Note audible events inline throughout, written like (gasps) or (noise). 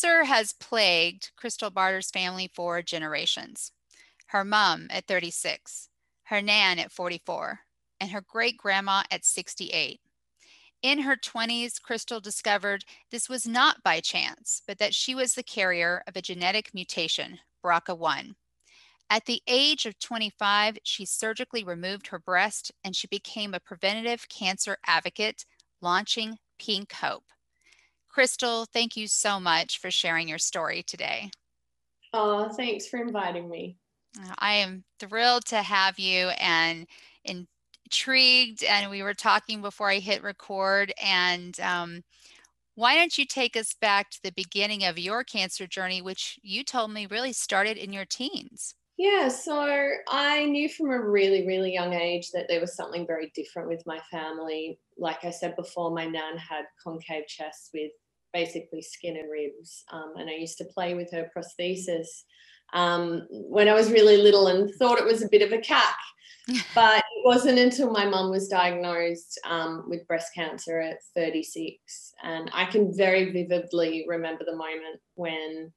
Cancer has plagued Krystal Barter's family for generations. Her mom at 36, her nan at 44, and her great grandma at 68. In her 20s, Krystal discovered this was not by chance, but that she was the carrier of a genetic mutation, BRCA1. At the age of 25, she surgically removed her breast and she became a preventative cancer advocate, launching Pink Hope. Krystal, thank you so much for sharing your story today. Oh, thanks for inviting me. I am thrilled to have you and intrigued. And we were talking before I hit record. And um, why don't you take us back to the beginning of your cancer journey, which you told me really started in your teens? Yeah, so I knew from a really, really young age that there was something very different with my family. Like I said before, my nan had concave chest with basically skin and ribs. Um, and I used to play with her prosthesis um, when I was really little and thought it was a bit of a cack. (laughs) but it wasn't until my mum was diagnosed um, with breast cancer at 36. And I can very vividly remember the moment when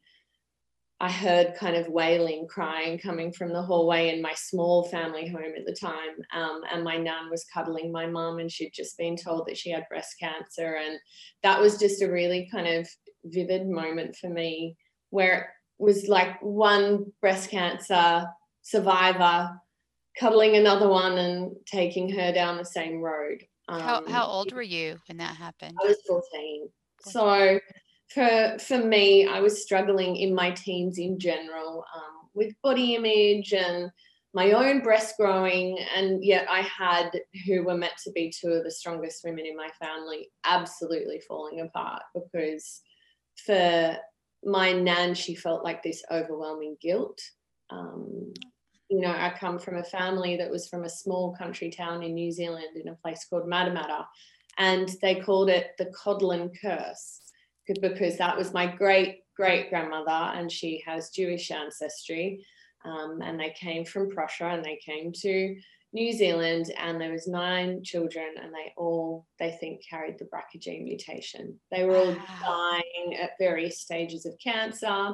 I heard kind of wailing, crying coming from the hallway in my small family home at the time. Um, and my nan was cuddling my mum, and she'd just been told that she had breast cancer. And that was just a really kind of vivid moment for me where it was like one breast cancer survivor cuddling another one and taking her down the same road. Um, how, how old were you when that happened? I was 14. So for for me, I was struggling in my teens in general um, with body image and my own breast growing, and yet I had who were meant to be two of the strongest women in my family absolutely falling apart because for my nan, she felt like this overwhelming guilt. Um, you know, I come from a family that was from a small country town in New Zealand in a place called Matamata, and they called it the Codlin Curse because that was my great great grandmother, and she has Jewish ancestry. Um, and they came from Prussia and they came to New Zealand and there was nine children and they all they think carried the BRCA gene mutation. They were all dying at various stages of cancer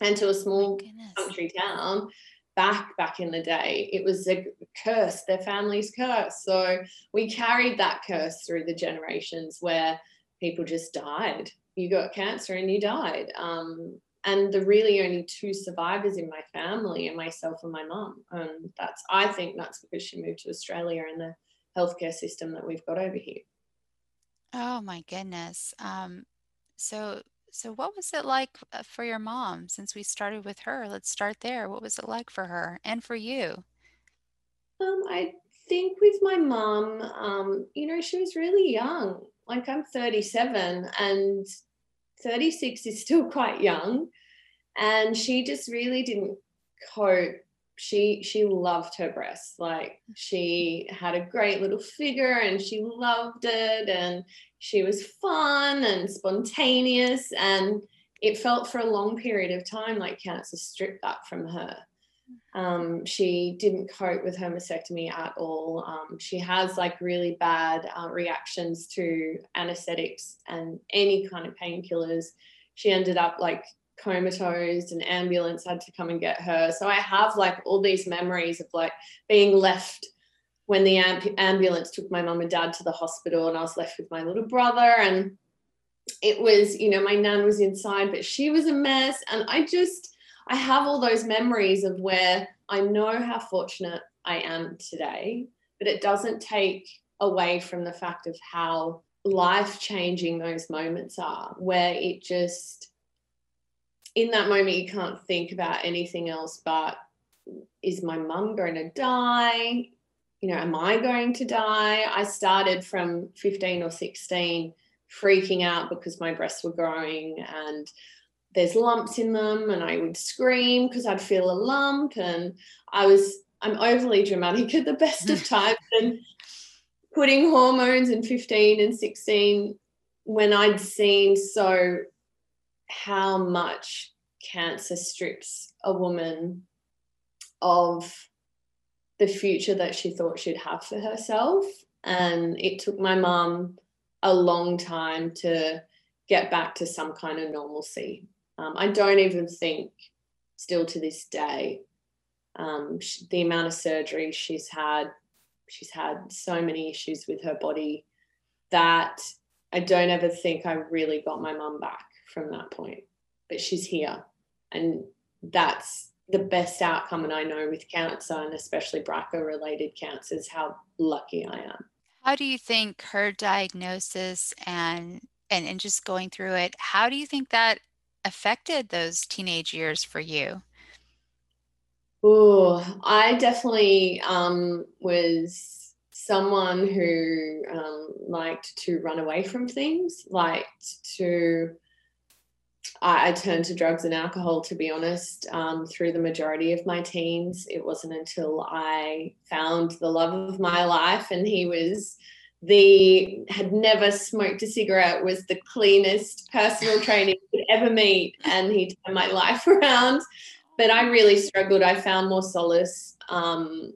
and to a small country town back back in the day it was a curse their family's curse so we carried that curse through the generations where people just died you got cancer and you died. Um, and the really only two survivors in my family are myself and my mum. And that's, I think that's because she moved to Australia and the healthcare system that we've got over here. Oh my goodness. Um, so, so what was it like uh, for your mom since we started with her? Let's start there. What was it like for her and for you? Um, I think with my mom, um, you know, she was really young. Like I'm 37 and 36 is still (laughs) quite young and she just really didn't cope. She she loved her breasts. Like she had a great little figure and she loved it and she was fun and spontaneous and it felt for a long period of time like cancer stripped that from her um, she didn't cope with her mastectomy at all. Um, she has like really bad uh, reactions to anesthetics and any kind of painkillers. She ended up like comatose, and ambulance had to come and get her. So I have like all these memories of like being left when the amb- ambulance took my mum and dad to the hospital, and I was left with my little brother and it was you know my nan was inside but she was a mess and i just I have all those memories of where I know how fortunate I am today, but it doesn't take away from the fact of how life changing those moments are, where it just, in that moment, you can't think about anything else but is my mum going to die? You know, am I going to die? I started from 15 or 16 freaking out because my breasts were growing and there's lumps in them and I would scream because I'd feel a lump and I was I'm overly dramatic at the best of (laughs) times and putting hormones in 15 and 16 when I'd seen so how much cancer strips a woman of the future that she thought she'd have for herself. And it took my mum a long time to get back to some kind of normalcy um, I don't even think, still to this day, um, the amount of surgery she's had, she's had so many issues with her body that I don't ever think I really got my mum back from that point. But she's here, and that's the best outcome. And I know with cancer, and especially BRCA related cancers, how lucky I am. How do you think her diagnosis and and, and just going through it, how do you think that affected those teenage years for you? Oh, I definitely um, was someone who um, liked to run away from things, liked to. I, I turned to drugs and alcohol, to be honest, um, through the majority of my teens. It wasn't until I found the love of my life, and he was the had never smoked a cigarette was the cleanest personal could ever meet and he turned my life (laughs) around. But i really struggled. I found more solace um,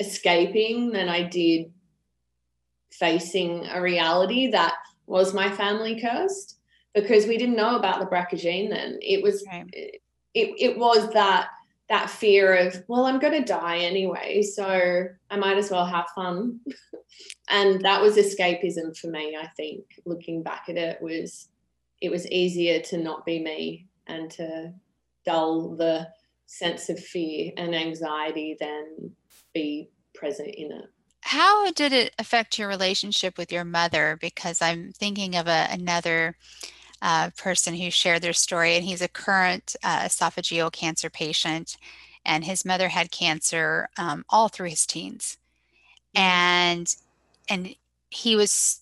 escaping than i did facing a reality that was my family cursed because we didn't know about the BRCA gene then. It was right. it, it was that that fear of well i'm going to die anyway so i might as well have fun. (laughs) And that was escapism for me i think looking back at it was it was easier to not be me and to dull the sense of fear and anxiety than be present in it how did it affect your relationship with your mother because i'm thinking of a, another uh, person who shared their story, and he's a current uh, esophageal cancer patient. And his mother had cancer um, all through his teens, mm. and and he was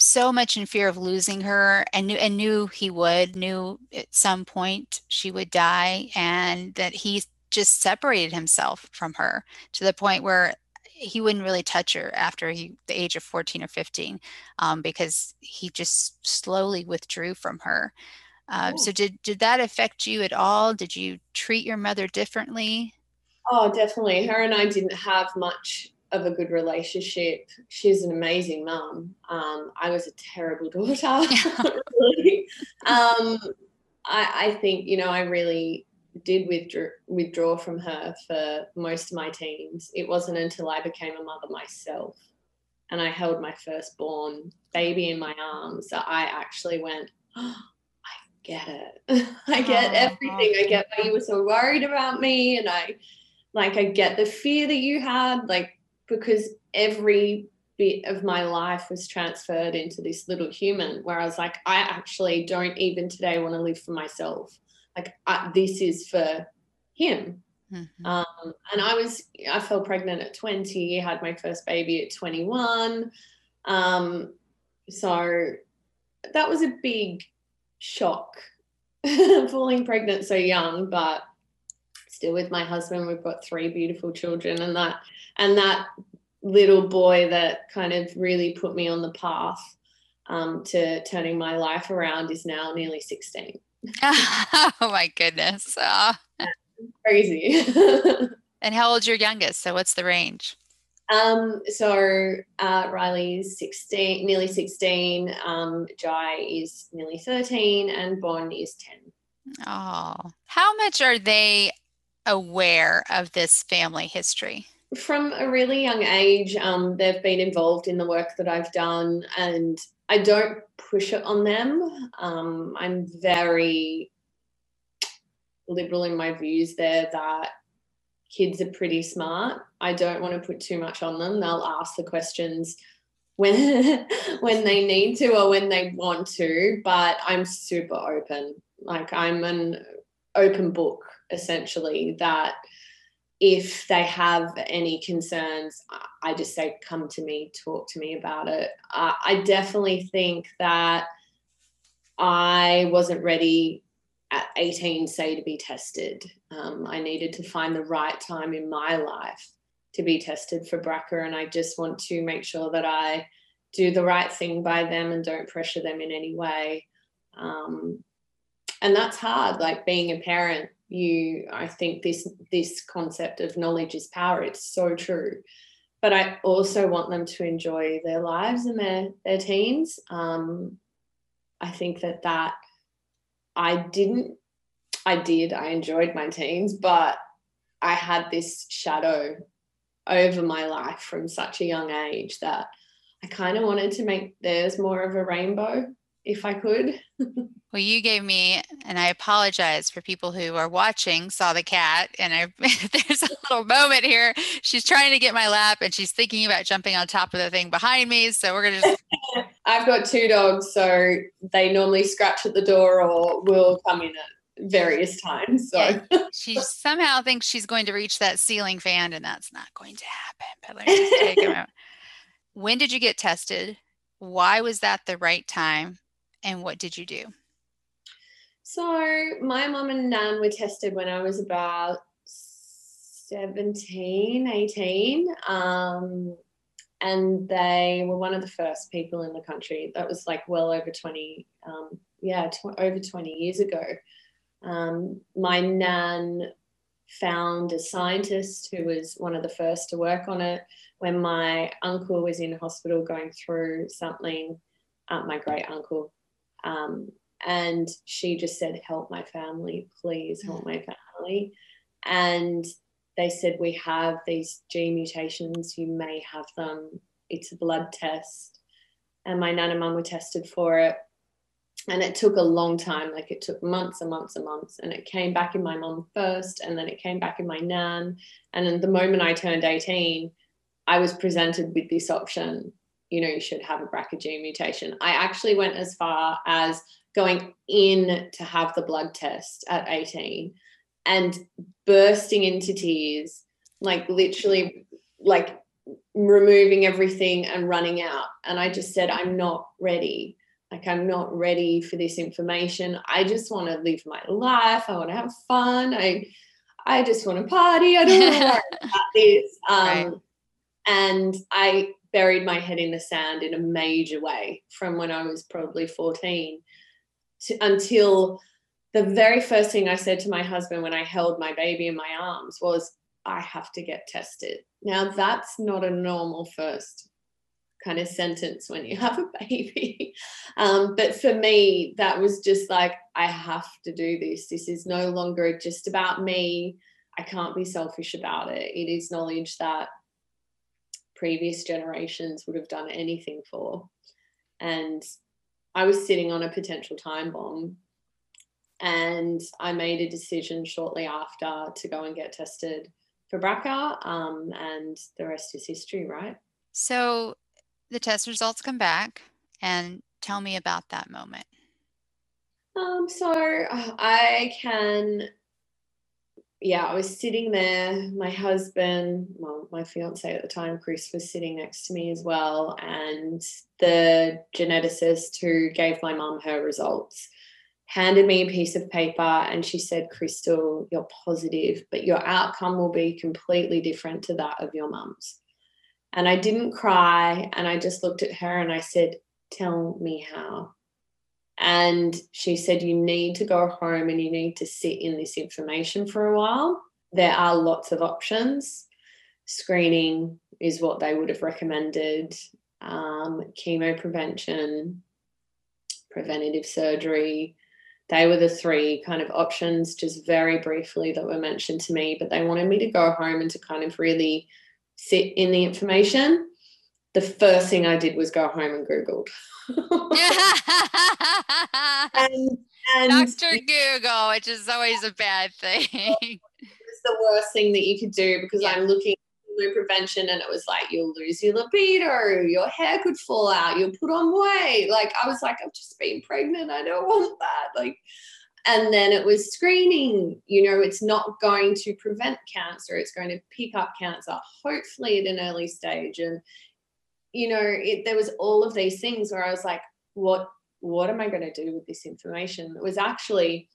so much in fear of losing her, and knew and knew he would, knew at some point she would die, and that he just separated himself from her to the point where he wouldn't really touch her after he the age of 14 or 15 um, because he just slowly withdrew from her. Um, so did did that affect you at all? Did you treat your mother differently? Oh definitely. Her and i didn't have much of a good relationship she's an amazing mum um, i was a terrible (laughs) daughter really. um, I, I think you know i really did withdraw, withdraw from her for most of my teens. It wasn't until I became a mother myself and I held my firstborn baby in my arms that I actually went, oh, I get it. (laughs) I get everything. I get why you were so worried about me. And I, like, I get the fear that you had, like, because every bit of my life was transferred into this little human where I was like, I actually don't even today want to live for myself. Like I, this is for him. Mm-hmm. um, and i was i fell pregnant at 20 had my first baby at 21 um, so that was a big shock (laughs) falling pregnant so young but still with my husband we've got three beautiful children and that and that little boy that kind of really put me on the path um, to turning my life around is now nearly 16 (laughs) oh my goodness. Oh. Crazy. (laughs) and how old's your youngest? So what's the range? Um, so uh, Riley is 16, nearly 16. Um, Jai is nearly 13 and Bon is 10. Oh, how much are they aware of this family history? From a really young age, um, they've been involved in the work that I've done and I don't push it on them. Um, I'm very liberal in my views there that kids are pretty smart. I don't want to put too much on them. They'll ask the questions when (laughs) when they need to or when they want to, but I'm super open. Like I'm an open book essentially that if they have any concerns, I just say, come to me, talk to me about it. Uh, I definitely think that I wasn't ready at 18 say to be tested. Um, I needed to find the right time in my life to be tested for BRCA. And I just want to make sure that I do the right thing by them and don't pressure them in any way. Um, and that's hard. Like being a parent, you, I think this this concept of knowledge is power. It's so true. But I also want them to enjoy their lives and their their teens. Um, I think that that I didn't. I did. I enjoyed my teens, but I had this shadow over my life from such a young age that I kind of wanted to make theirs more of a rainbow if I could. (laughs) well, you gave me, and I apologize for people who are watching, saw the cat, and I (laughs) there's a little moment here. She's trying to get my lap, and she's thinking about jumping on top of the thing behind me. So we're gonna. Just... (laughs) I've got two dogs, so they normally scratch at the door or will come in at various times. So yeah, (laughs) she somehow thinks she's going to reach that ceiling fan, and that's not going to happen. But let me just take a moment. When did you get tested? Why was that the right time? And what did you do? So, my mum and nan were tested when I was about 17, 18. Um, and they were one of the first people in the country. That was like well over 20, um, yeah, tw- over 20 years ago. Um, my nan found a scientist who was one of the first to work on it when my uncle was in hospital going through something, uh, my great uncle. Um, and she just said, Help my family, please help my family. And they said, We have these gene mutations, you may have them. It's a blood test. And my nan and mum were tested for it. And it took a long time, like it took months and months and months. And it came back in my mum first, and then it came back in my nan. And then the moment I turned 18, I was presented with this option, you know, you should have a BRCA gene mutation. I actually went as far as going in to have the blood test at 18 and bursting into tears, like literally, like removing everything and running out. And I just said, I'm not ready. Like, I'm not ready for this information. I just want to live my life. I want to have fun. I, I just want to party. I don't want to worry (laughs) about this. Um, right. And I buried my head in the sand in a major way from when I was probably 14 until the very first thing I said to my husband when I held my baby in my arms was, I have to get tested. Now, that's not a normal first kind of sentence when you have a (laughs) baby. Um, but for me, that was just like, I have to do this. This is no longer just about me. I can't be selfish about it. It is knowledge that previous generations would have done anything for. And I was sitting on a potential time bomb. And I made a decision shortly after to go and get tested for BRCA. Um, and the rest is history, right? So the test results come back and tell me about that moment. Um, so I can yeah, I was sitting there. My husband, well, my fiance at the time, Chris, was sitting next to me as well. And the geneticist who gave my mum her results handed me a piece of paper and she said, Krystal, you're positive, but your outcome will be completely different to that of your mum's. And I didn't cry. And I just looked at her and I said, Tell me how. And she said, You need to go home and you need to sit in this information for a while. There are lots of options. Screening is what they would have recommended, um, chemo prevention, preventative surgery. They were the three kind of options, just very briefly, that were mentioned to me. But they wanted me to go home and to kind of really sit in the information the first thing I did was go home and Googled. (laughs) and, and Dr. Google, which is always a bad thing. (laughs) It's the worst thing that you could do because yeah. I'm looking at prevention and it was like you'll lose your libido, your hair could fall out, you'll put on weight. Like I was like, I've just been pregnant. I don't want that. Like and then it was screening you know it's not going to prevent cancer it's going to pick up cancer hopefully at an early stage and you know, it, there was all of these things where I was like, what what am I going to do with this information? It was actually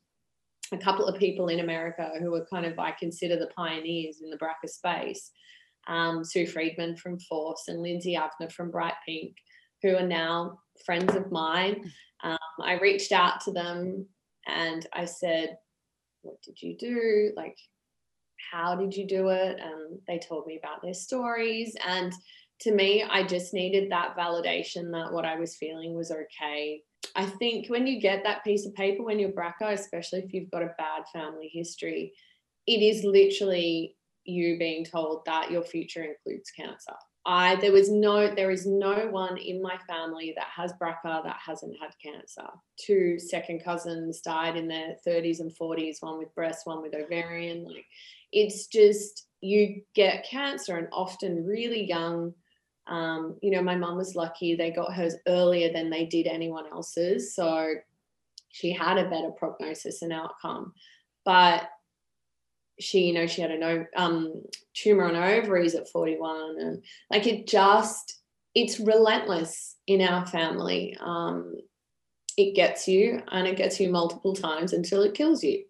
a couple of people in America who were kind of, I consider the pioneers in the BRCA space. Um, Sue Friedman from Force and Lindsay Avner from Bright Pink, who are now friends of mine. Um, I reached out to them and I said, What did you do? Like, how did you do it? And they told me about their stories. And to me, I just needed that validation that what I was feeling was okay. I think when you get that piece of paper, when you're BRCA, especially if you've got a bad family history, it is literally you being told that your future includes cancer. I there was no there is no one in my family that has BRCA that hasn't had cancer. Two second cousins died in their 30s and 40s, one with breast, one with ovarian. Like it's just you get cancer and often really young. Um, you know, my mum was lucky; they got hers earlier than they did anyone else's, so she had a better prognosis and outcome. But she, you know, she had a um, tumor on her ovaries at 41, and like it just, it's relentless in our family. Um, it gets you, and it gets you multiple times until it kills you.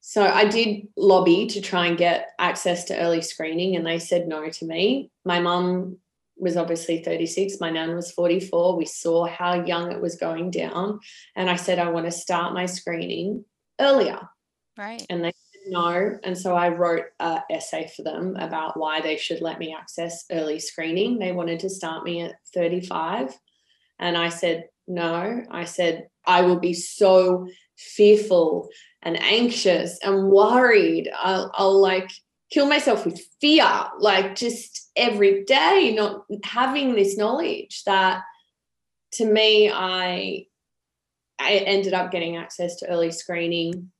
So I did lobby to try and get access to early screening, and they said no to me. My mum was obviously 36, my nan was 44. We saw how young it was going down, and I said I want to start my screening earlier. Right. And they said no, and so I wrote an essay for them about why they should let me access early screening. They wanted to start me at 35, and I said no. I said I will be so fearful and anxious and worried. I'll, I'll like kill myself with fear, like just every day, not having this knowledge that to me, I I ended up getting access to early screening.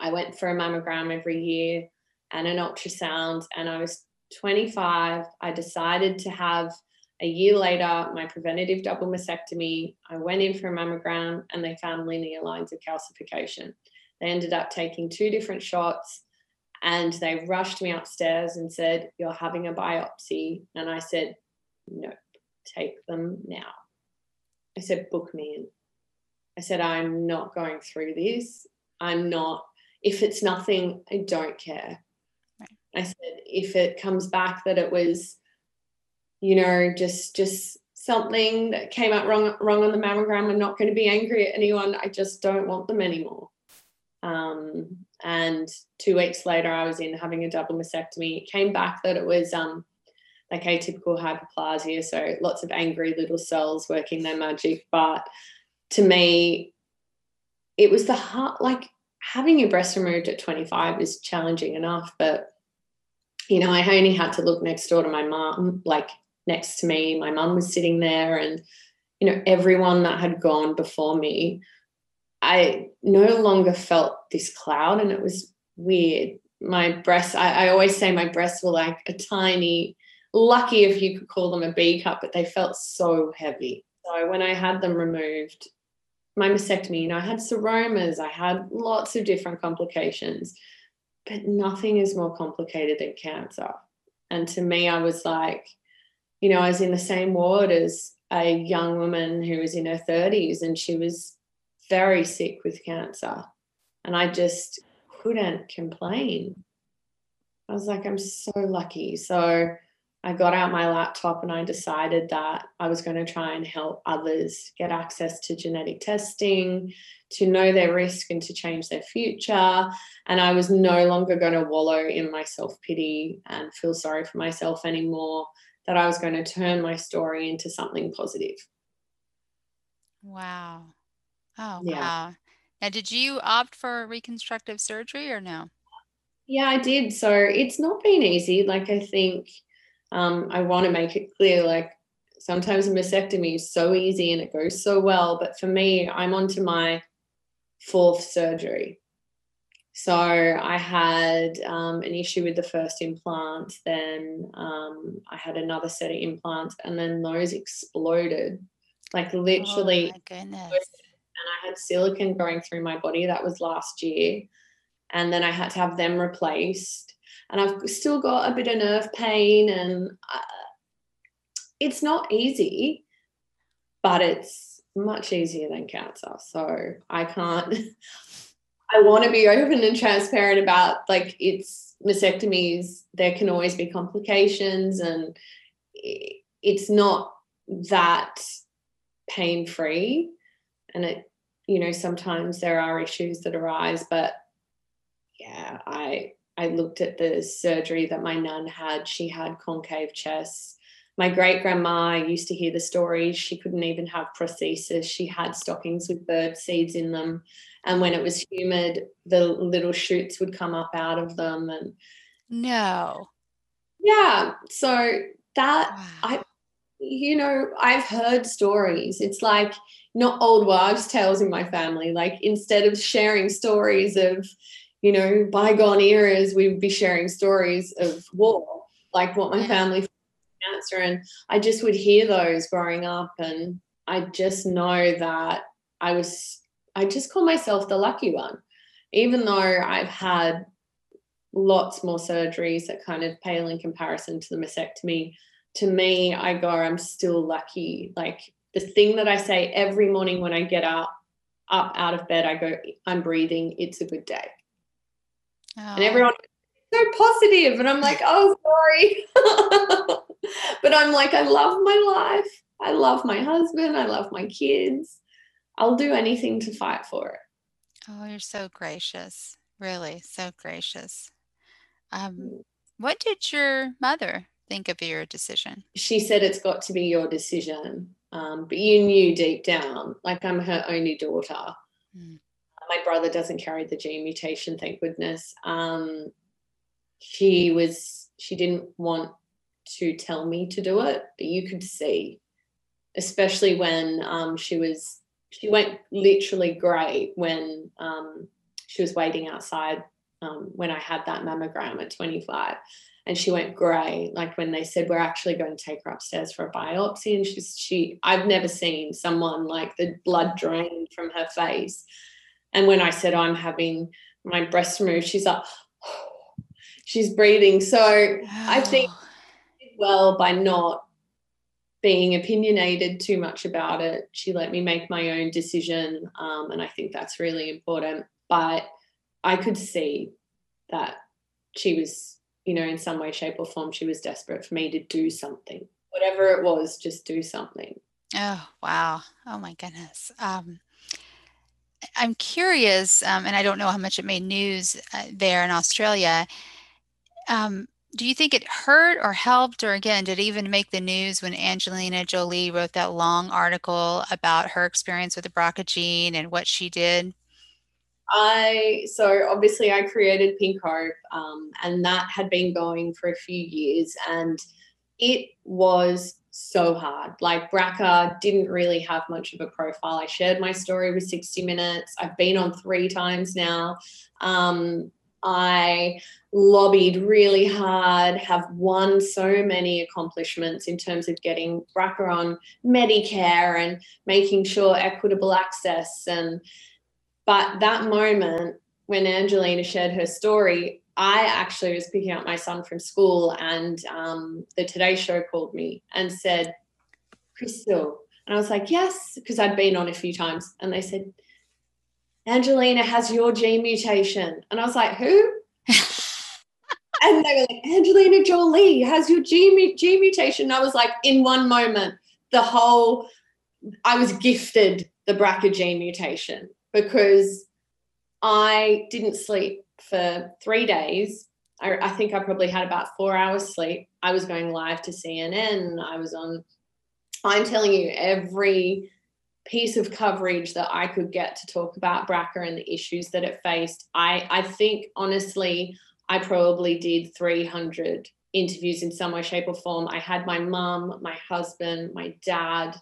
I went for a mammogram every year and an ultrasound, and I was 25. I decided to have a year later my preventative double mastectomy. I went in for a mammogram and they found linear lines of calcification. They ended up taking two different shots and they rushed me upstairs and said, You're having a biopsy. And I said, Nope, take them now. I said, Book me in. I said, I'm not going through this. I'm not, if it's nothing, I don't care. Right. I said, if it comes back that it was, you know, just, just, something that came out wrong wrong on the mammogram i'm not going to be angry at anyone i just don't want them anymore um, and two weeks later, I was in having a double mastectomy. It came back that it was um, like atypical hyperplasia, so lots of angry little cells working their magic. But to me, it was the heart, like having your breast removed at 25 is challenging enough, but you know, I only had to look next door to my mom, like next to me. My mom was sitting there, and you know, everyone that had gone before me I no longer felt this cloud and it was weird. My breasts, I, I, always say my breasts were like a tiny, lucky if you could call them a B cup, but they felt so heavy. So when I had them removed, my mastectomy, you know, I had seromas, I had lots of different complications, but nothing is more complicated than cancer. And to me, I was like, you know, I was in the same ward as a young woman who was in her 30s and she was very sick with cancer. And I just couldn't complain. I was like, I'm so lucky. So I got out my laptop and I decided that I was going to try and help others get access to genetic testing, to know their risk and to change their future. And I was no longer going to wallow in my self pity and feel sorry for myself anymore, that I was going to turn my story into something positive. Wow. Oh, yeah. wow. Now, did you opt for reconstructive surgery or no? Yeah, I did. So it's not been easy. Like, I think um, I want to make it clear like, sometimes a mastectomy is so easy and it goes so well. But for me, I'm on to my fourth surgery. So I had um, an issue with the first implant, then um, I had another set of implants, and then those exploded. Like literally, oh, goodness and I had silicon going through my body. That was last year. And then I had to have them replaced. And I've still got a bit of nerve pain, and uh, it's not easy, but it's much easier than cancer. So I can't. (laughs) I want to be open and transparent about like it's mastectomies. There can always be complications, and it's not that pain free. And it, you know, sometimes there are issues that arise, but yeah, I I looked at the surgery that my nun had. She had concave chest. My great grandma used to hear the stories. She couldn't even have prosthesis. She had stockings with bird seeds in them. And when it was humid, the little shoots would come up out of them. And no. Yeah. So that wow. I you know, I've heard stories. It's like not old wives' tales in my family. Like instead of sharing stories of, you know, bygone eras, we would be sharing stories of war, like what my family cancer. And I just would hear those growing up. And I just know that I was, I just call myself the lucky one, even though I've had lots more surgeries that kind of pale in comparison to the mastectomy. To me, I go, I'm still lucky. Like the thing that I say every morning when I get up, up out of bed, I go, I'm breathing. It's a good day. Oh. And everyone so positive, and I'm like, oh, sorry. (laughs) but I'm like, I love my life. I love my husband. I love my kids. I'll do anything to fight for it. Oh, you're so gracious. Really, so gracious. Um, mm. what did your mother think of your decision? She said it's got to be your decision. Um, but you knew deep down, like I'm her only daughter. Mm. My brother doesn't carry the gene mutation, thank goodness. Um, she was, she didn't want to tell me to do it, but you could see, especially when um, she was, she went literally grey when um, she was waiting outside um, when I had that mammogram at 25 and she went grey like when they said we're actually going to take her upstairs for a biopsy and she's she i've never seen someone like the blood drained from her face. And when i said i'm having my breast removed she's like (sighs) she's breathing. So i (sighs) think well by not being opinionated too much about it she let me make my own decision um, and i think that's really important. But i could see that she was you know, in some way, shape, or form, she was desperate for me to do something. Whatever it was, just do something. Oh, wow. Oh, my goodness. Um, I'm curious, um, and I don't know how much it made news uh, there in Australia. Um, do you think it hurt or helped, or again, did it even make the news when Angelina Jolie wrote that long article about her experience with the BRCA gene and what she did? I so obviously I created Pink Hope, um, and that had been going for a few years, and it was so hard. Like BRCA didn't really have much of a profile. I shared my story with 60 Minutes. I've been on three times now. Um, I lobbied really hard, have won so many accomplishments in terms of getting BRCA on Medicare and making sure equitable access and but that moment when Angelina shared her story, I actually was picking up my son from school, and um, the Today Show called me and said, Krystal. And I was like, yes, because I'd been on a few times. And they said, Angelina has your gene mutation. And I was like, who? (laughs) and they were like, Angelina Jolie has your gene, gene mutation. And I was like, in one moment, the whole, I was gifted the BRCA gene mutation because I didn't sleep for three days. I, I, think I probably had about four hours sleep. I was going live to CNN. I was on, I'm telling you, every piece of coverage that I could get to talk about BRCA and the issues that it faced. I, I think, honestly, I probably did 300 interviews in some way, shape, or form. I had my mum, my husband, my dad,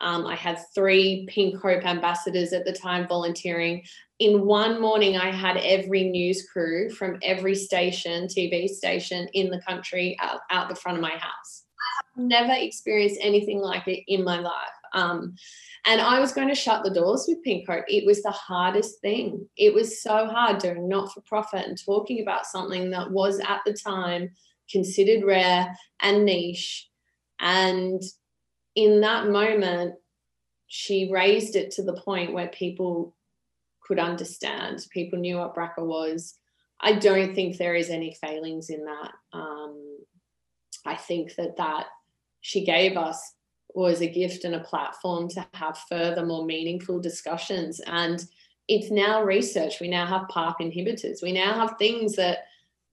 um, I had three Pink Hope ambassadors at the time volunteering. In one morning, I had every news crew from every station, TV station in the country out, out the front of my house. I've never experienced anything like it in my life. Um, and I was going to shut the doors with Pink Hope. It was the hardest thing. It was so hard doing not for profit and talking about something that was at the time considered rare and niche. And in that moment, she raised it to the point where people could understand. People knew what BRCA was. I don't think there is any failings in that. Um, I think that that she gave us was a gift and a platform to have further, more meaningful discussions. And it's now research. We now have PARP inhibitors. We now have things that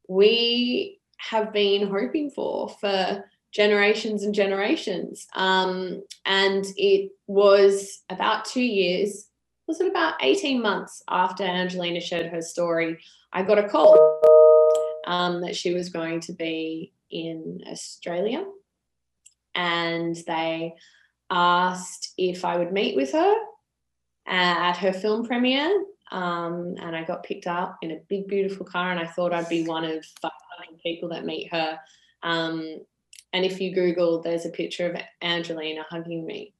we have been hoping for for generations and generations. Um, and it was about two years, was it about 18 months after Angelina shared her story? I got a call um, that she was going to be in Australia. And they asked if I would meet with her at her film premiere. Um, and I got picked up in a big, beautiful car, and I thought I'd be one of 500 people that meet her. Um, and if you Google, there's a picture of Angelina hugging me.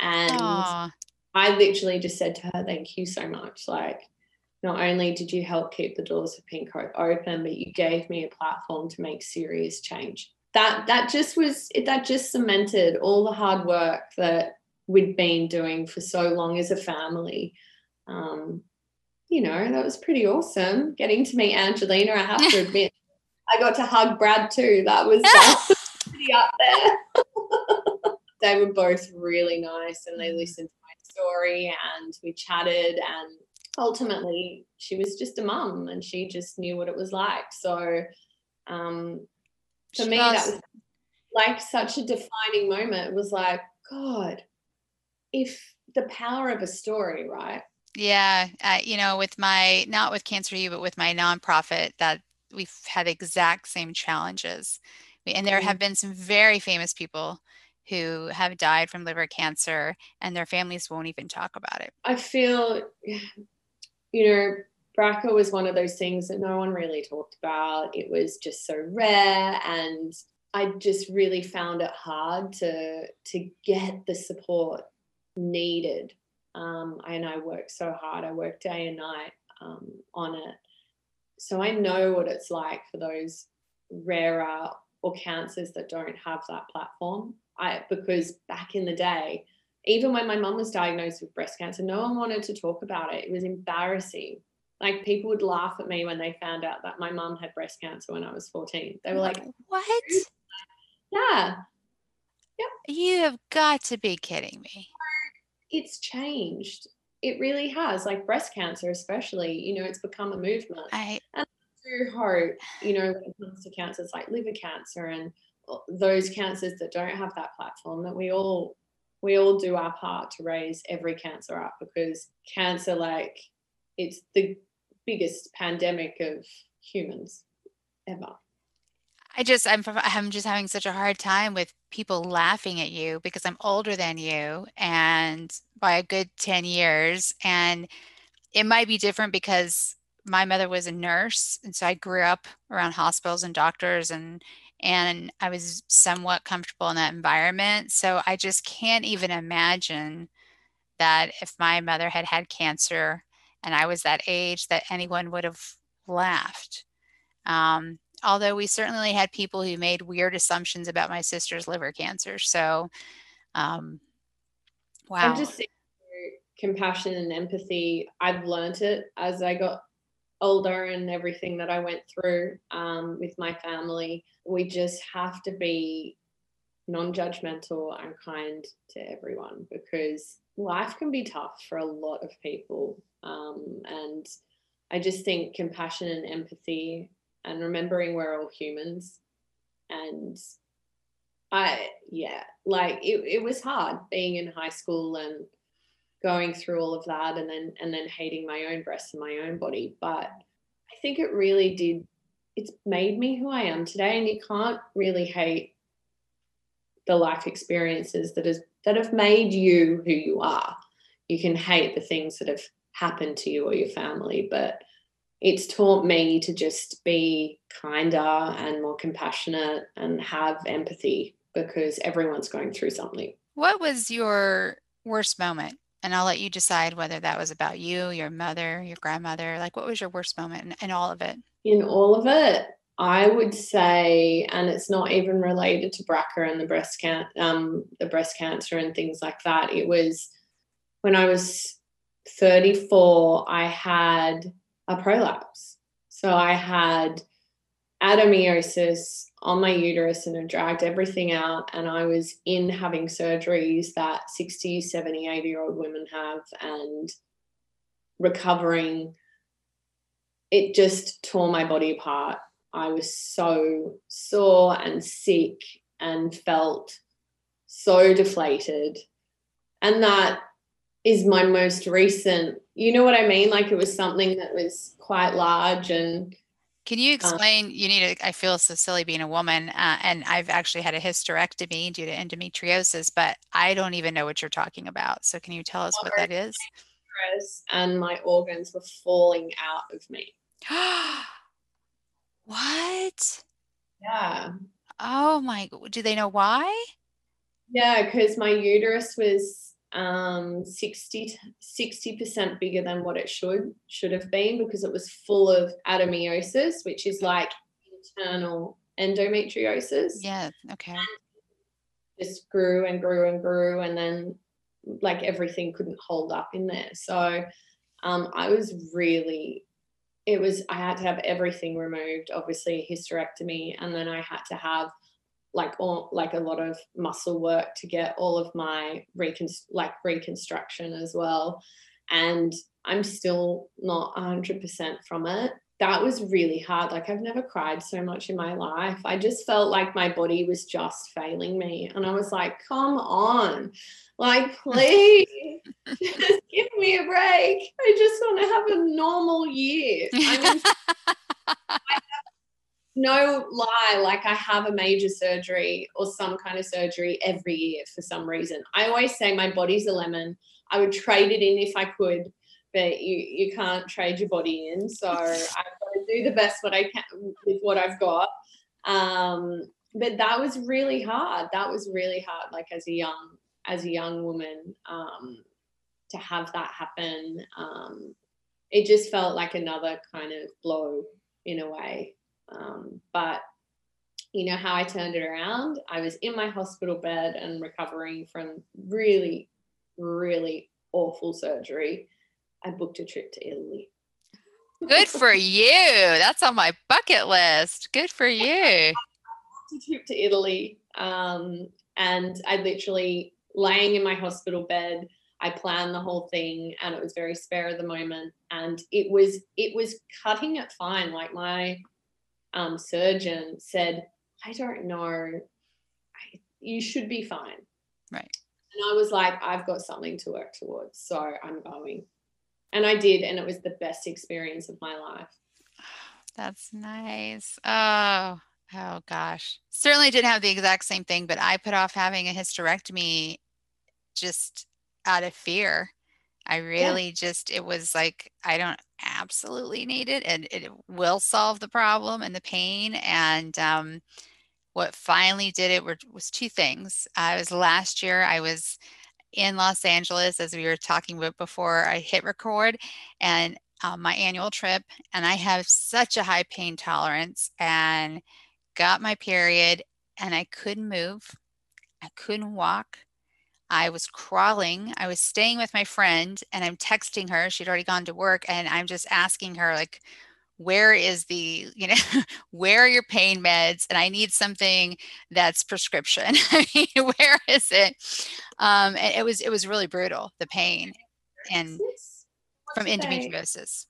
And Aww. I literally just said to her, Thank you so much. Like, not only did you help keep the doors of Pink Hope open, but you gave me a platform to make serious change. That that just was that just cemented all the hard work that we'd been doing for so long as a family. Um, you know, that was pretty awesome. Getting to meet Angelina, I have to admit, I got to hug Brad too. That was, (laughs) pretty up there. (laughs) they were both really nice and they mm. listened to my story and we chatted and ultimately she was just a mum and she just knew what it was like. So um, for she me, does. that was like such a defining moment. It was like, God, if the power of a story, right? Yeah, uh, you know, with my not with Cancer U, but with my nonprofit, that we've had exact same challenges, and there have mm-hmm. been some very famous people who have died from liver cancer, and their families won't even talk about it. I feel, (sighs) you know, BRCA was one of those things that no one really talked about. It was just so rare, and I just really found it hard to to get the support needed. Um, and I worked so hard. I worked day and night um, on it. So I know what it's like for those rarer or cancers that don't have that platform. I because back in the day, even when my mum was diagnosed with breast cancer, no one wanted to talk about it. It was embarrassing. Like people would laugh at me when they found out that my mum had breast cancer when I was 14. They were like, What? Yeah. Yep. You have got to be kidding me it's changed. It really has, like breast cancer, especially, you know, it's become a movement. I, and do hope, you know, when it comes to cancers like liver cancer and uh, those cancers that don't have that platform, that we all we all do our part to raise every cancer up because cancer, like, it's the biggest pandemic of humans ever. I just I'm I'm just having such a hard time with people laughing at you because I'm older than you and by a good 10 years and it might be different because my mother was a nurse and so I grew up around hospitals and doctors and and I was somewhat comfortable in that environment so I just can't even imagine that if my mother had had cancer and I was that age that anyone would have laughed um, although we certainly had people who made weird assumptions about my sister's liver cancer. So, um, wow. I'm just saying, compassion and empathy. I've learned it as I got older and everything that I went through um, with my family. We just have to be non-judgmental and kind to everyone because life can be tough for a lot of people um, and i just think compassion and empathy and remembering we're all humans and i yeah like it, it was hard being in high school and going through all of that and then and then hating my own breasts and my own body but i think it really did it's made me who i am today and you can't really hate the life experiences that has that have made you who you are you can hate the things that have happened to you or your family but it's taught me to just be kinder and more compassionate and have empathy because everyone's going through something. What was your worst moment? And I'll let you decide whether that was about you, your mother, your grandmother. Like, what was your worst moment in, in all of it? In all of it, I would say, and it's not even related to BRCA and the breast can- um, the breast cancer and things like that. It was when I was 34, I had a prolapse. So I had adenomyosis on my uterus and it dragged everything out. And I was in having surgeries that 60, 70, 80 year old women have and recovering. It just tore my body apart. I was so sore and sick and felt so deflated. And that is my most recent, you know what I mean? Like it was something that was quite large and can you uh, explain? You need to, I feel so silly being a woman, uh, and I've actually had a hysterectomy due to endometriosis, but I don't even know what you're talking about. So, can you tell us what that is? And my organs were falling out of me. (gasps) what? Yeah. Oh my, do they know why? Yeah, because my uterus was um 60 percent bigger than what it should should have been because it was full of adenomyosis which is like internal endometriosis. Yeah okay. Just grew and grew and grew and then like everything couldn't hold up in there. So um i was really it was i had to have everything removed obviously a hysterectomy and then i had to have like all like a lot of muscle work to get all of my recon like reconstruction as well. And i'm still not 100% from it. That was really hard. Like i've never cried so much in my life. I just felt like my body was just failing me. And i was like come on. Like (laughs) please just give me a break. I just want to have a normal year. I mean, (laughs) no lie, like I have a major surgery or some kind of surgery every year for some reason. I always say my body's a lemon. I would trade it in if I could, but you you can't trade your body in. So I've got to do the best what I can with what I've got. Um, but that was really hard. That was really hard. Like as a young as a young woman, um, to have that happen, um, it just felt like another kind of blow in a way. Um, but you know how I turned it around? I was in my hospital bed and recovering from really, really awful surgery. I booked a trip to Italy. Good for you. That's on my bucket list. Good for you. (laughs) a trip to Italy. Um, and I literally laying in my hospital bed. I planned the whole thing and it was very spare at the moment. And it was it was cutting it fine. Like my um, surgeon said, I don't know, I, you should be fine. Right. And I was like, I've got something to work towards. So I'm going. And I did. And it was the best experience of my life. (sighs) That's nice. Oh, oh gosh. Certainly didn't have the exact same thing, but I put off having a hysterectomy just out of fear. I really yeah. just, it was like, I don't absolutely need it and it will solve the problem and the pain. And um, what finally did it were, was two things. I was last year, I was in Los Angeles, as we were talking about before I hit record, and um, my annual trip. And I have such a high pain tolerance and got my period, and I couldn't move. I couldn't walk. I was crawling. I was staying with my friend and I'm texting her. She'd already gone to work and I'm just asking her, like, where is the, you know, (laughs) where are your pain meds? And I need something that's prescription. (laughs) I mean, where is it? Um, and it was, it was really brutal, the pain and from endometriosis.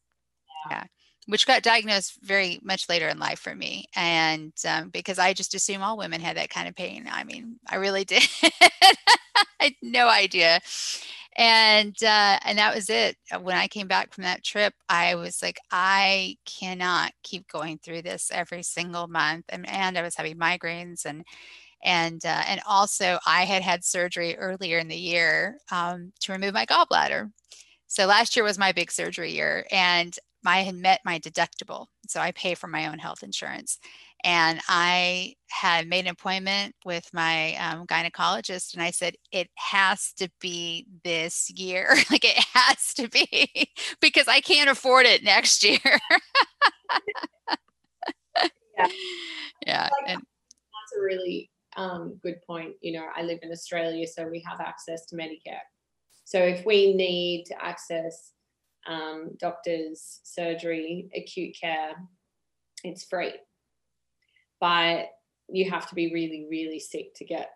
Yeah which got diagnosed very much later in life for me. And um, because I just assume all women had that kind of pain. I mean, I really (laughs) did. I had no idea. And uh, and that was it. When I came back from that trip, I was like, I cannot keep going through this every single month. And, and I was having migraines and and uh, and also I had had surgery earlier in the year um, to remove my gallbladder. So last year was my big surgery year, and I had met my deductible. So I pay for my own health insurance. And I had made an appointment with my um, gynecologist, and I said, It has to be this year. (laughs) like, it has to be (laughs) because I can't afford it next year. yeah. (laughs) Yeah. Like, and, that's a really um, good point. You know, I live in Australia, so we have access to Medicare. So if we need to access um, doctors, surgery, acute care, it's free. But you have to be really, really sick to get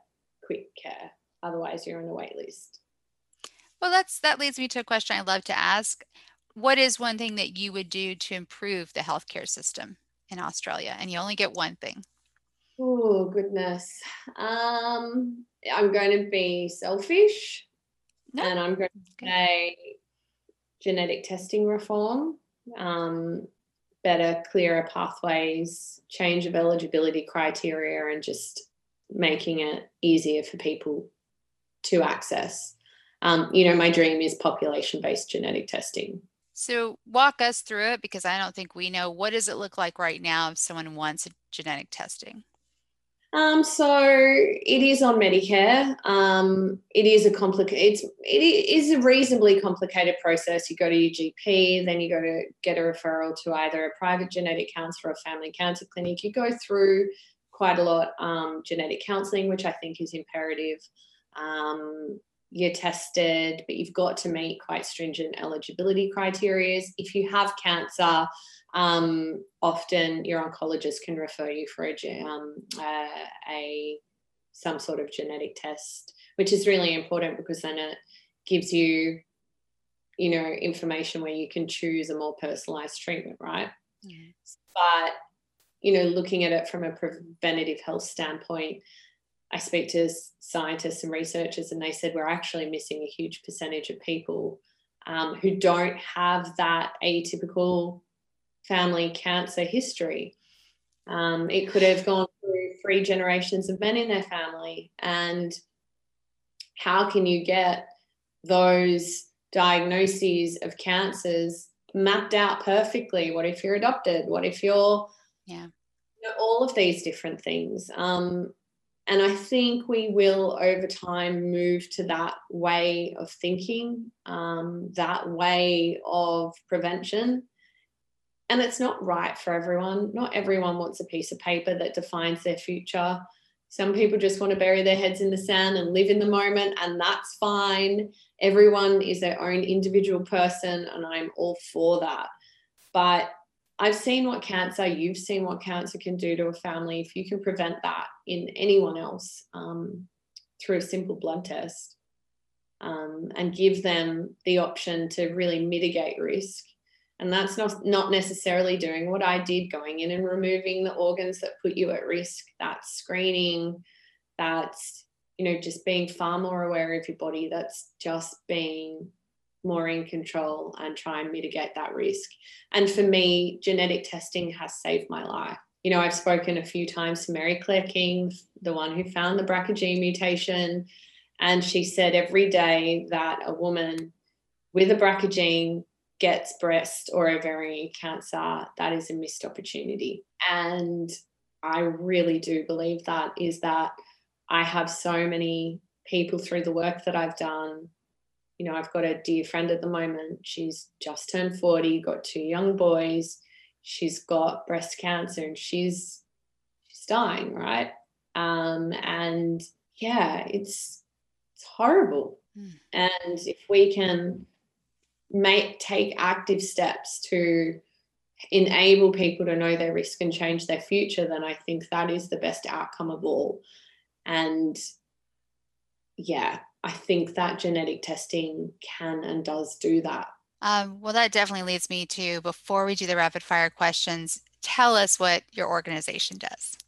quick care. Otherwise, you're on a wait list. Well, that's that leads me to a question I love to ask. What is one thing that you would do to improve the healthcare system in Australia? And you only get one thing. Oh goodness. Um, I'm going to be selfish, no. and I'm going to say genetic testing reform, um, better, clearer pathways, change of eligibility criteria, and just making it easier for people to access. Um, you know, my dream is population based genetic testing. So, walk us through it because I don't think we know. What does it look like right now if someone wants genetic testing? Um, so it is on Medicare. Um, it is a complicated. It's it is a reasonably complicated process. You go to your GP, then you go to get a referral to either a private genetic counselor or a family cancer clinic. You go through quite a lot um, genetic counselling, which I think is imperative. Um, you're tested, but you've got to meet quite stringent eligibility criteria. If you have cancer, um, often your oncologist can refer you for a, um, a, a some sort of genetic test, which is really important because then it gives you, you know, information where you can choose a more personalized treatment, right? Mm. But you know, looking at it from a preventative health standpoint, I speak to scientists and researchers, and they said we're actually missing a huge percentage of people um, who don't have that atypical family cancer history. Um, it could have gone through three generations of men in their family. And how can you get those diagnoses of cancers mapped out perfectly? What if you're adopted? What if you're, yeah, you know, all of these different things. Um, and I think we will over time move to that way of thinking, um, that way of prevention and it's not right for everyone. Not everyone wants a piece of paper that defines their future. Some people just want to bury their heads in the sand and live in the moment, and that's fine. Everyone is their own individual person, and I'm all for that. But I've seen what cancer, you've seen what cancer can do to a family. If you can prevent that in anyone else um, through a simple blood test um, and give them the option to really mitigate risk, and that's not not necessarily doing what i did going in and removing the organs that put you at risk. That's screening. That's you know just being far more aware of your body. That's just being more in control and try and mitigate that risk. And for me genetic testing has saved my life. You know i've spoken a few times to mary claire king the one who found the brca gene mutation and she said every day that a woman with a brca gene gets breast or ovarian cancer, that is a missed opportunity. And I really do believe that is that I have so many people through the work that I've done. You know, I've got a dear friend at the moment. She's just turned 40, got two young boys. She's got breast cancer and she's she's dying, right? Um, and yeah, it's it's horrible. Mm. And if we can make take active steps to enable people to know their risk and change their future, then I think that is the best outcome of all. And yeah, I think that genetic testing can and does do that. Um, well, that definitely leads me to before we do the rapid fire questions, tell us what your organization does.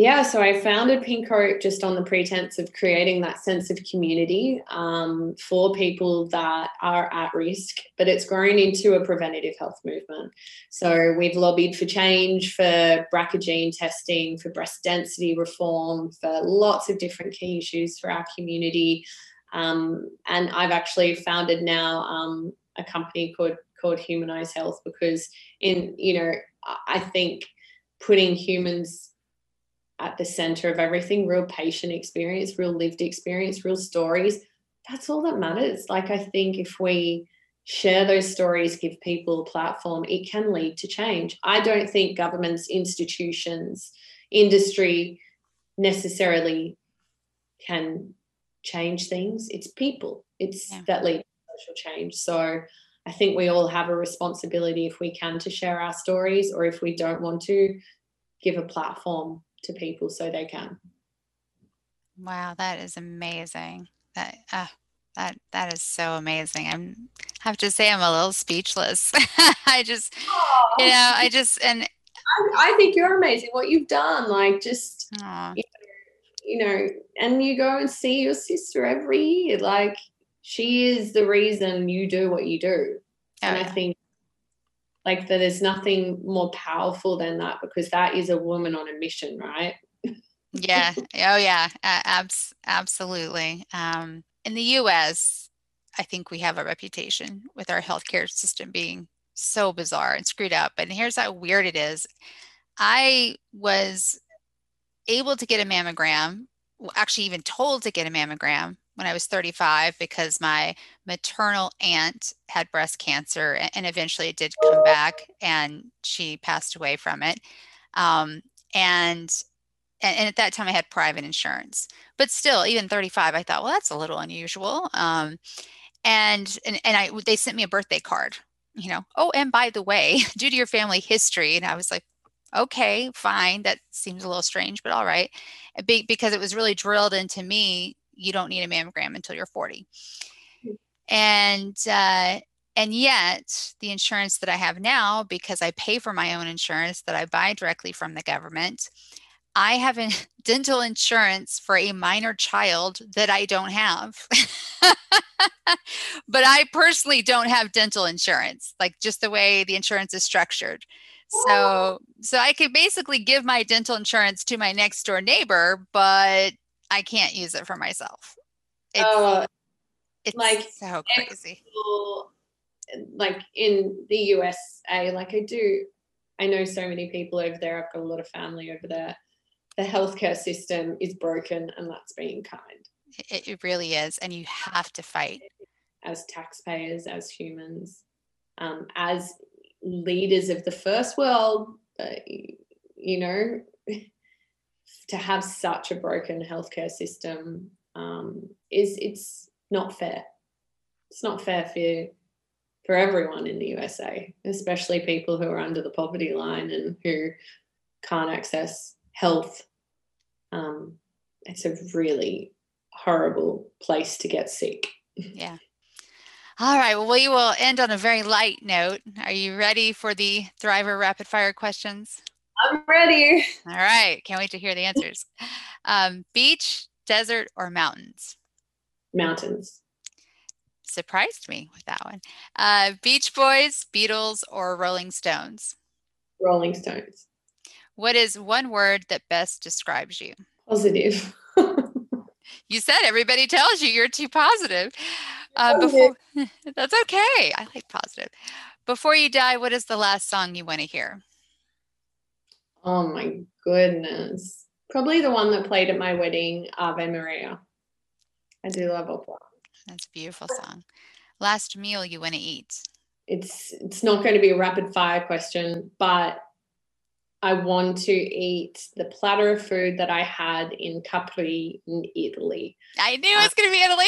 Yeah, so I founded Pink Hope just on the pretense of creating that sense of community um, for people that are at risk, but it's grown into a preventative health movement. So we've lobbied for change, for BRCA gene testing, for breast density reform, for lots of different key issues for our community. Um, and I've actually founded now um, a company called called Humanize Health because in you know I think putting humans at the center of everything real patient experience real lived experience real stories. That's all that matters. Like i think if we share those stories give people a platform it can lead to change. I don't think governments institutions industry necessarily can change things. It's people. It's Yeah. that leads to social change. So I think we all have a responsibility if we can to share our stories or if we don't want to give a platform to people so they can. Wow, that is amazing. That uh, that that is so amazing. I'm have to say I'm a little speechless. (laughs) I just you know, I just and I, I think you're amazing what you've done. Like just aw, you know, and you go and see your sister every year. Like she is the reason you do what you do. Oh, and I think like that there's nothing more powerful than that because that is a woman on a mission, right? yeah. Oh yeah. a- abs- absolutely. Um, in the US, I think we have a reputation with our healthcare system being so bizarre and screwed up. And here's how weird it is. I was able to get a mammogram, actually even told to get a mammogram when I was 35 because my maternal aunt had breast cancer and eventually it did come back and she passed away from it. Um, and and, at that time I had private insurance, but still, even 35, I thought, well, that's a little unusual. Um, and and and I they sent me a birthday card, you know. Oh, and by the way, (laughs) due to your family history, and I was like, okay, fine, that seems a little strange, but all right, because it was really drilled into me, you don't need a mammogram until you're 40, and uh, and yet the insurance that I have now, because I pay for my own insurance that I buy directly from the government, I have in- (laughs) dental insurance for a minor child that I don't have. (laughs) but I personally don't have dental insurance, like just the way the insurance is structured. So so I could basically give my dental insurance to my next door neighbor, but I can't use it for myself. It's, Oh, it's like, so crazy. like in the USA, like I do, I know so many people over there. I've got a lot of family over there. The healthcare system is broken, and that's being kind. It, it really is. And you have to fight. as taxpayers, as humans, um, as leaders of the first world, uh, you know, (laughs) to have such a broken healthcare system um, is it's not fair. It's not fair for you, for everyone in the USA, especially people who are under the poverty line and who can't access health. Um, it's a really horrible place to get sick. Yeah. All right. Well, we will end on a very light note. Are you ready for the Thriver rapid fire questions? I'm ready. All right. Can't wait to hear the answers. Um, beach, desert, or mountains? Mountains. Surprised me with that one. Uh, Beach Boys, Beatles, or Rolling Stones? Rolling Stones. What is one word that best describes you? Positive. (laughs) You said everybody tells you you're too positive. Uh, Positive. before (laughs) that's okay. I like positive. Before you die, what is the last song you want to hear? oh my goodness. Probably the one that played at my wedding, Ave Maria. I do love opera. That's a beautiful song. Last meal you want to eat? It's it's not going to be a rapid fire question, but I want to eat the platter of food that I had in Capri in Italy. I knew it was going to be Italy.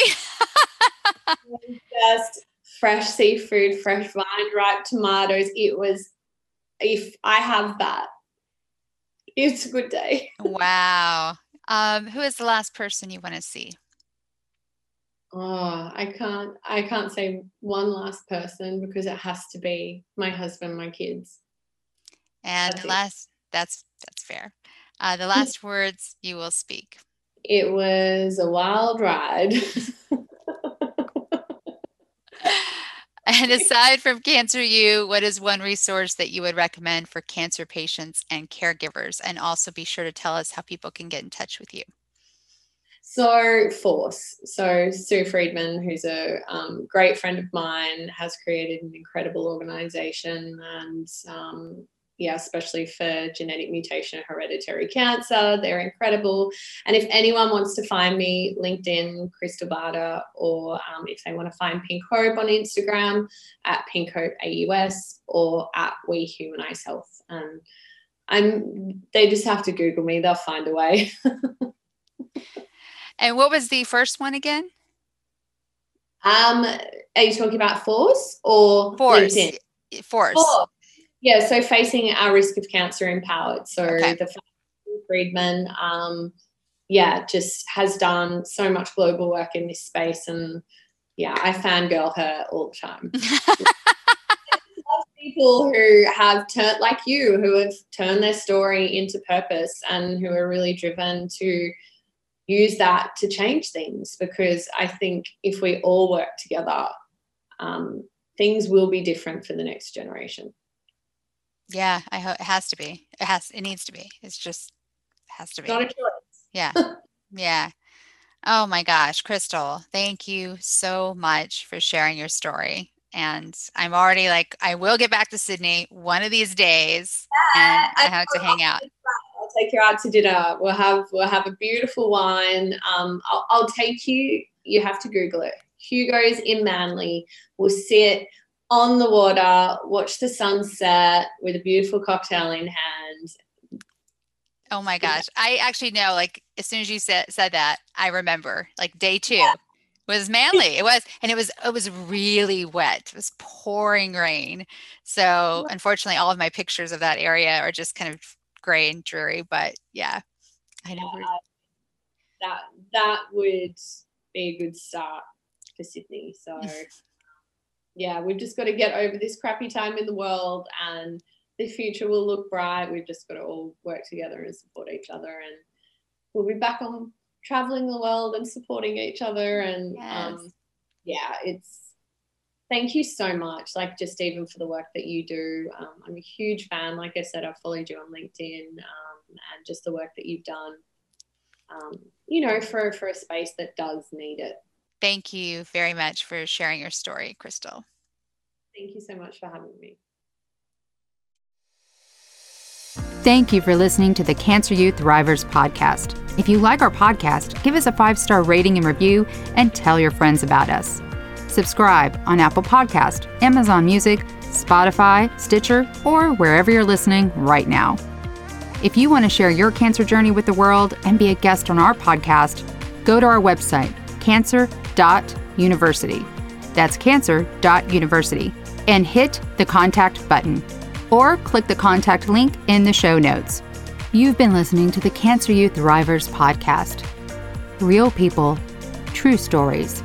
(laughs) Just fresh seafood, fresh vine ripe tomatoes. It was if I have that, it's a good day. (laughs) wow. Um, who is the last person you want to see? Oh, I can't I can't say one last person because it has to be my husband, my kids. And That's last that's that's fair. Uh, the (laughs) last words you will speak. It was a wild ride. (laughs) And aside from Cancer U, what is one resource that you would recommend for cancer patients and caregivers? And also be sure to tell us how people can get in touch with you. So Force. So Sue Friedman, who's a um, great friend of mine, has created an incredible organization and um, yeah, especially for genetic mutation hereditary cancer. They're incredible. And if anyone wants to find me, LinkedIn, Krystal Barter, or um, if they want to find Pink Hope on Instagram at Pink Hope AUS or at We Humanize Health. And I'm they just have to Google me, they'll find a way. (laughs) And what was the first one again? Um, are you talking about force or Force. LinkedIn? Force. Force. Yeah, so facing our risk of cancer empowered. So Okay. the Friedman, um, yeah, just has done so much global work in this space, and yeah, I fangirl her all the time. (laughs) people who have turned like you who have turned their story into purpose and who are really driven to use that to change things because i think if we all work together um, things will be different for the next generation yeah, I hope it has to be. It has. It needs to be. It's just has to be. not a choice Yeah. (laughs) Yeah. Oh my gosh, Krystal, thank you so much for sharing your story. And I'm already like, I will get back to Sydney one of these days and I have to hang out. Take you out to dinner. We'll have we'll have a beautiful wine. Um, I'll, I'll take you. You have to Google it. Hugo's in Manly. We'll sit on the water, watch the sunset with a beautiful cocktail in hand. Oh my gosh. I actually know, like, as soon as you said, said that, I remember like day two was Manly. It was, and it was, it was really wet. It was pouring rain. So unfortunately, all of my pictures of that area are just kind of gray and dreary, but yeah, I know. Uh, that that would be a good start for Sydney. So (laughs) yeah, we've just got to get over this crappy time in the world and the future will look bright. We've just got to all work together and support each other and we'll be back on traveling the world and supporting each other and Yes. um, yeah, it's thank you so much. Like just even for the work that you do. Um, I'm a huge fan. Like I said, I've followed you on LinkedIn um, and just the work that you've done. Um, you know, for for a space that does need it. Thank you very much for sharing your story, Krystal. Thank you so much for having me. Thank you for listening to the Cancer U Thrivers podcast. If you like our podcast, give us a five star rating and review and tell your friends about us. Subscribe on Apple Podcast, Amazon Music, Spotify, Stitcher, or wherever you're listening right now. If you want to share your cancer journey with the world and be a guest on our podcast, go to our website, cancer.university. That's cancer.university. And hit the contact button or click the contact link in the show notes. You've been listening to the Cancer U Thrivers podcast. Real people, true stories.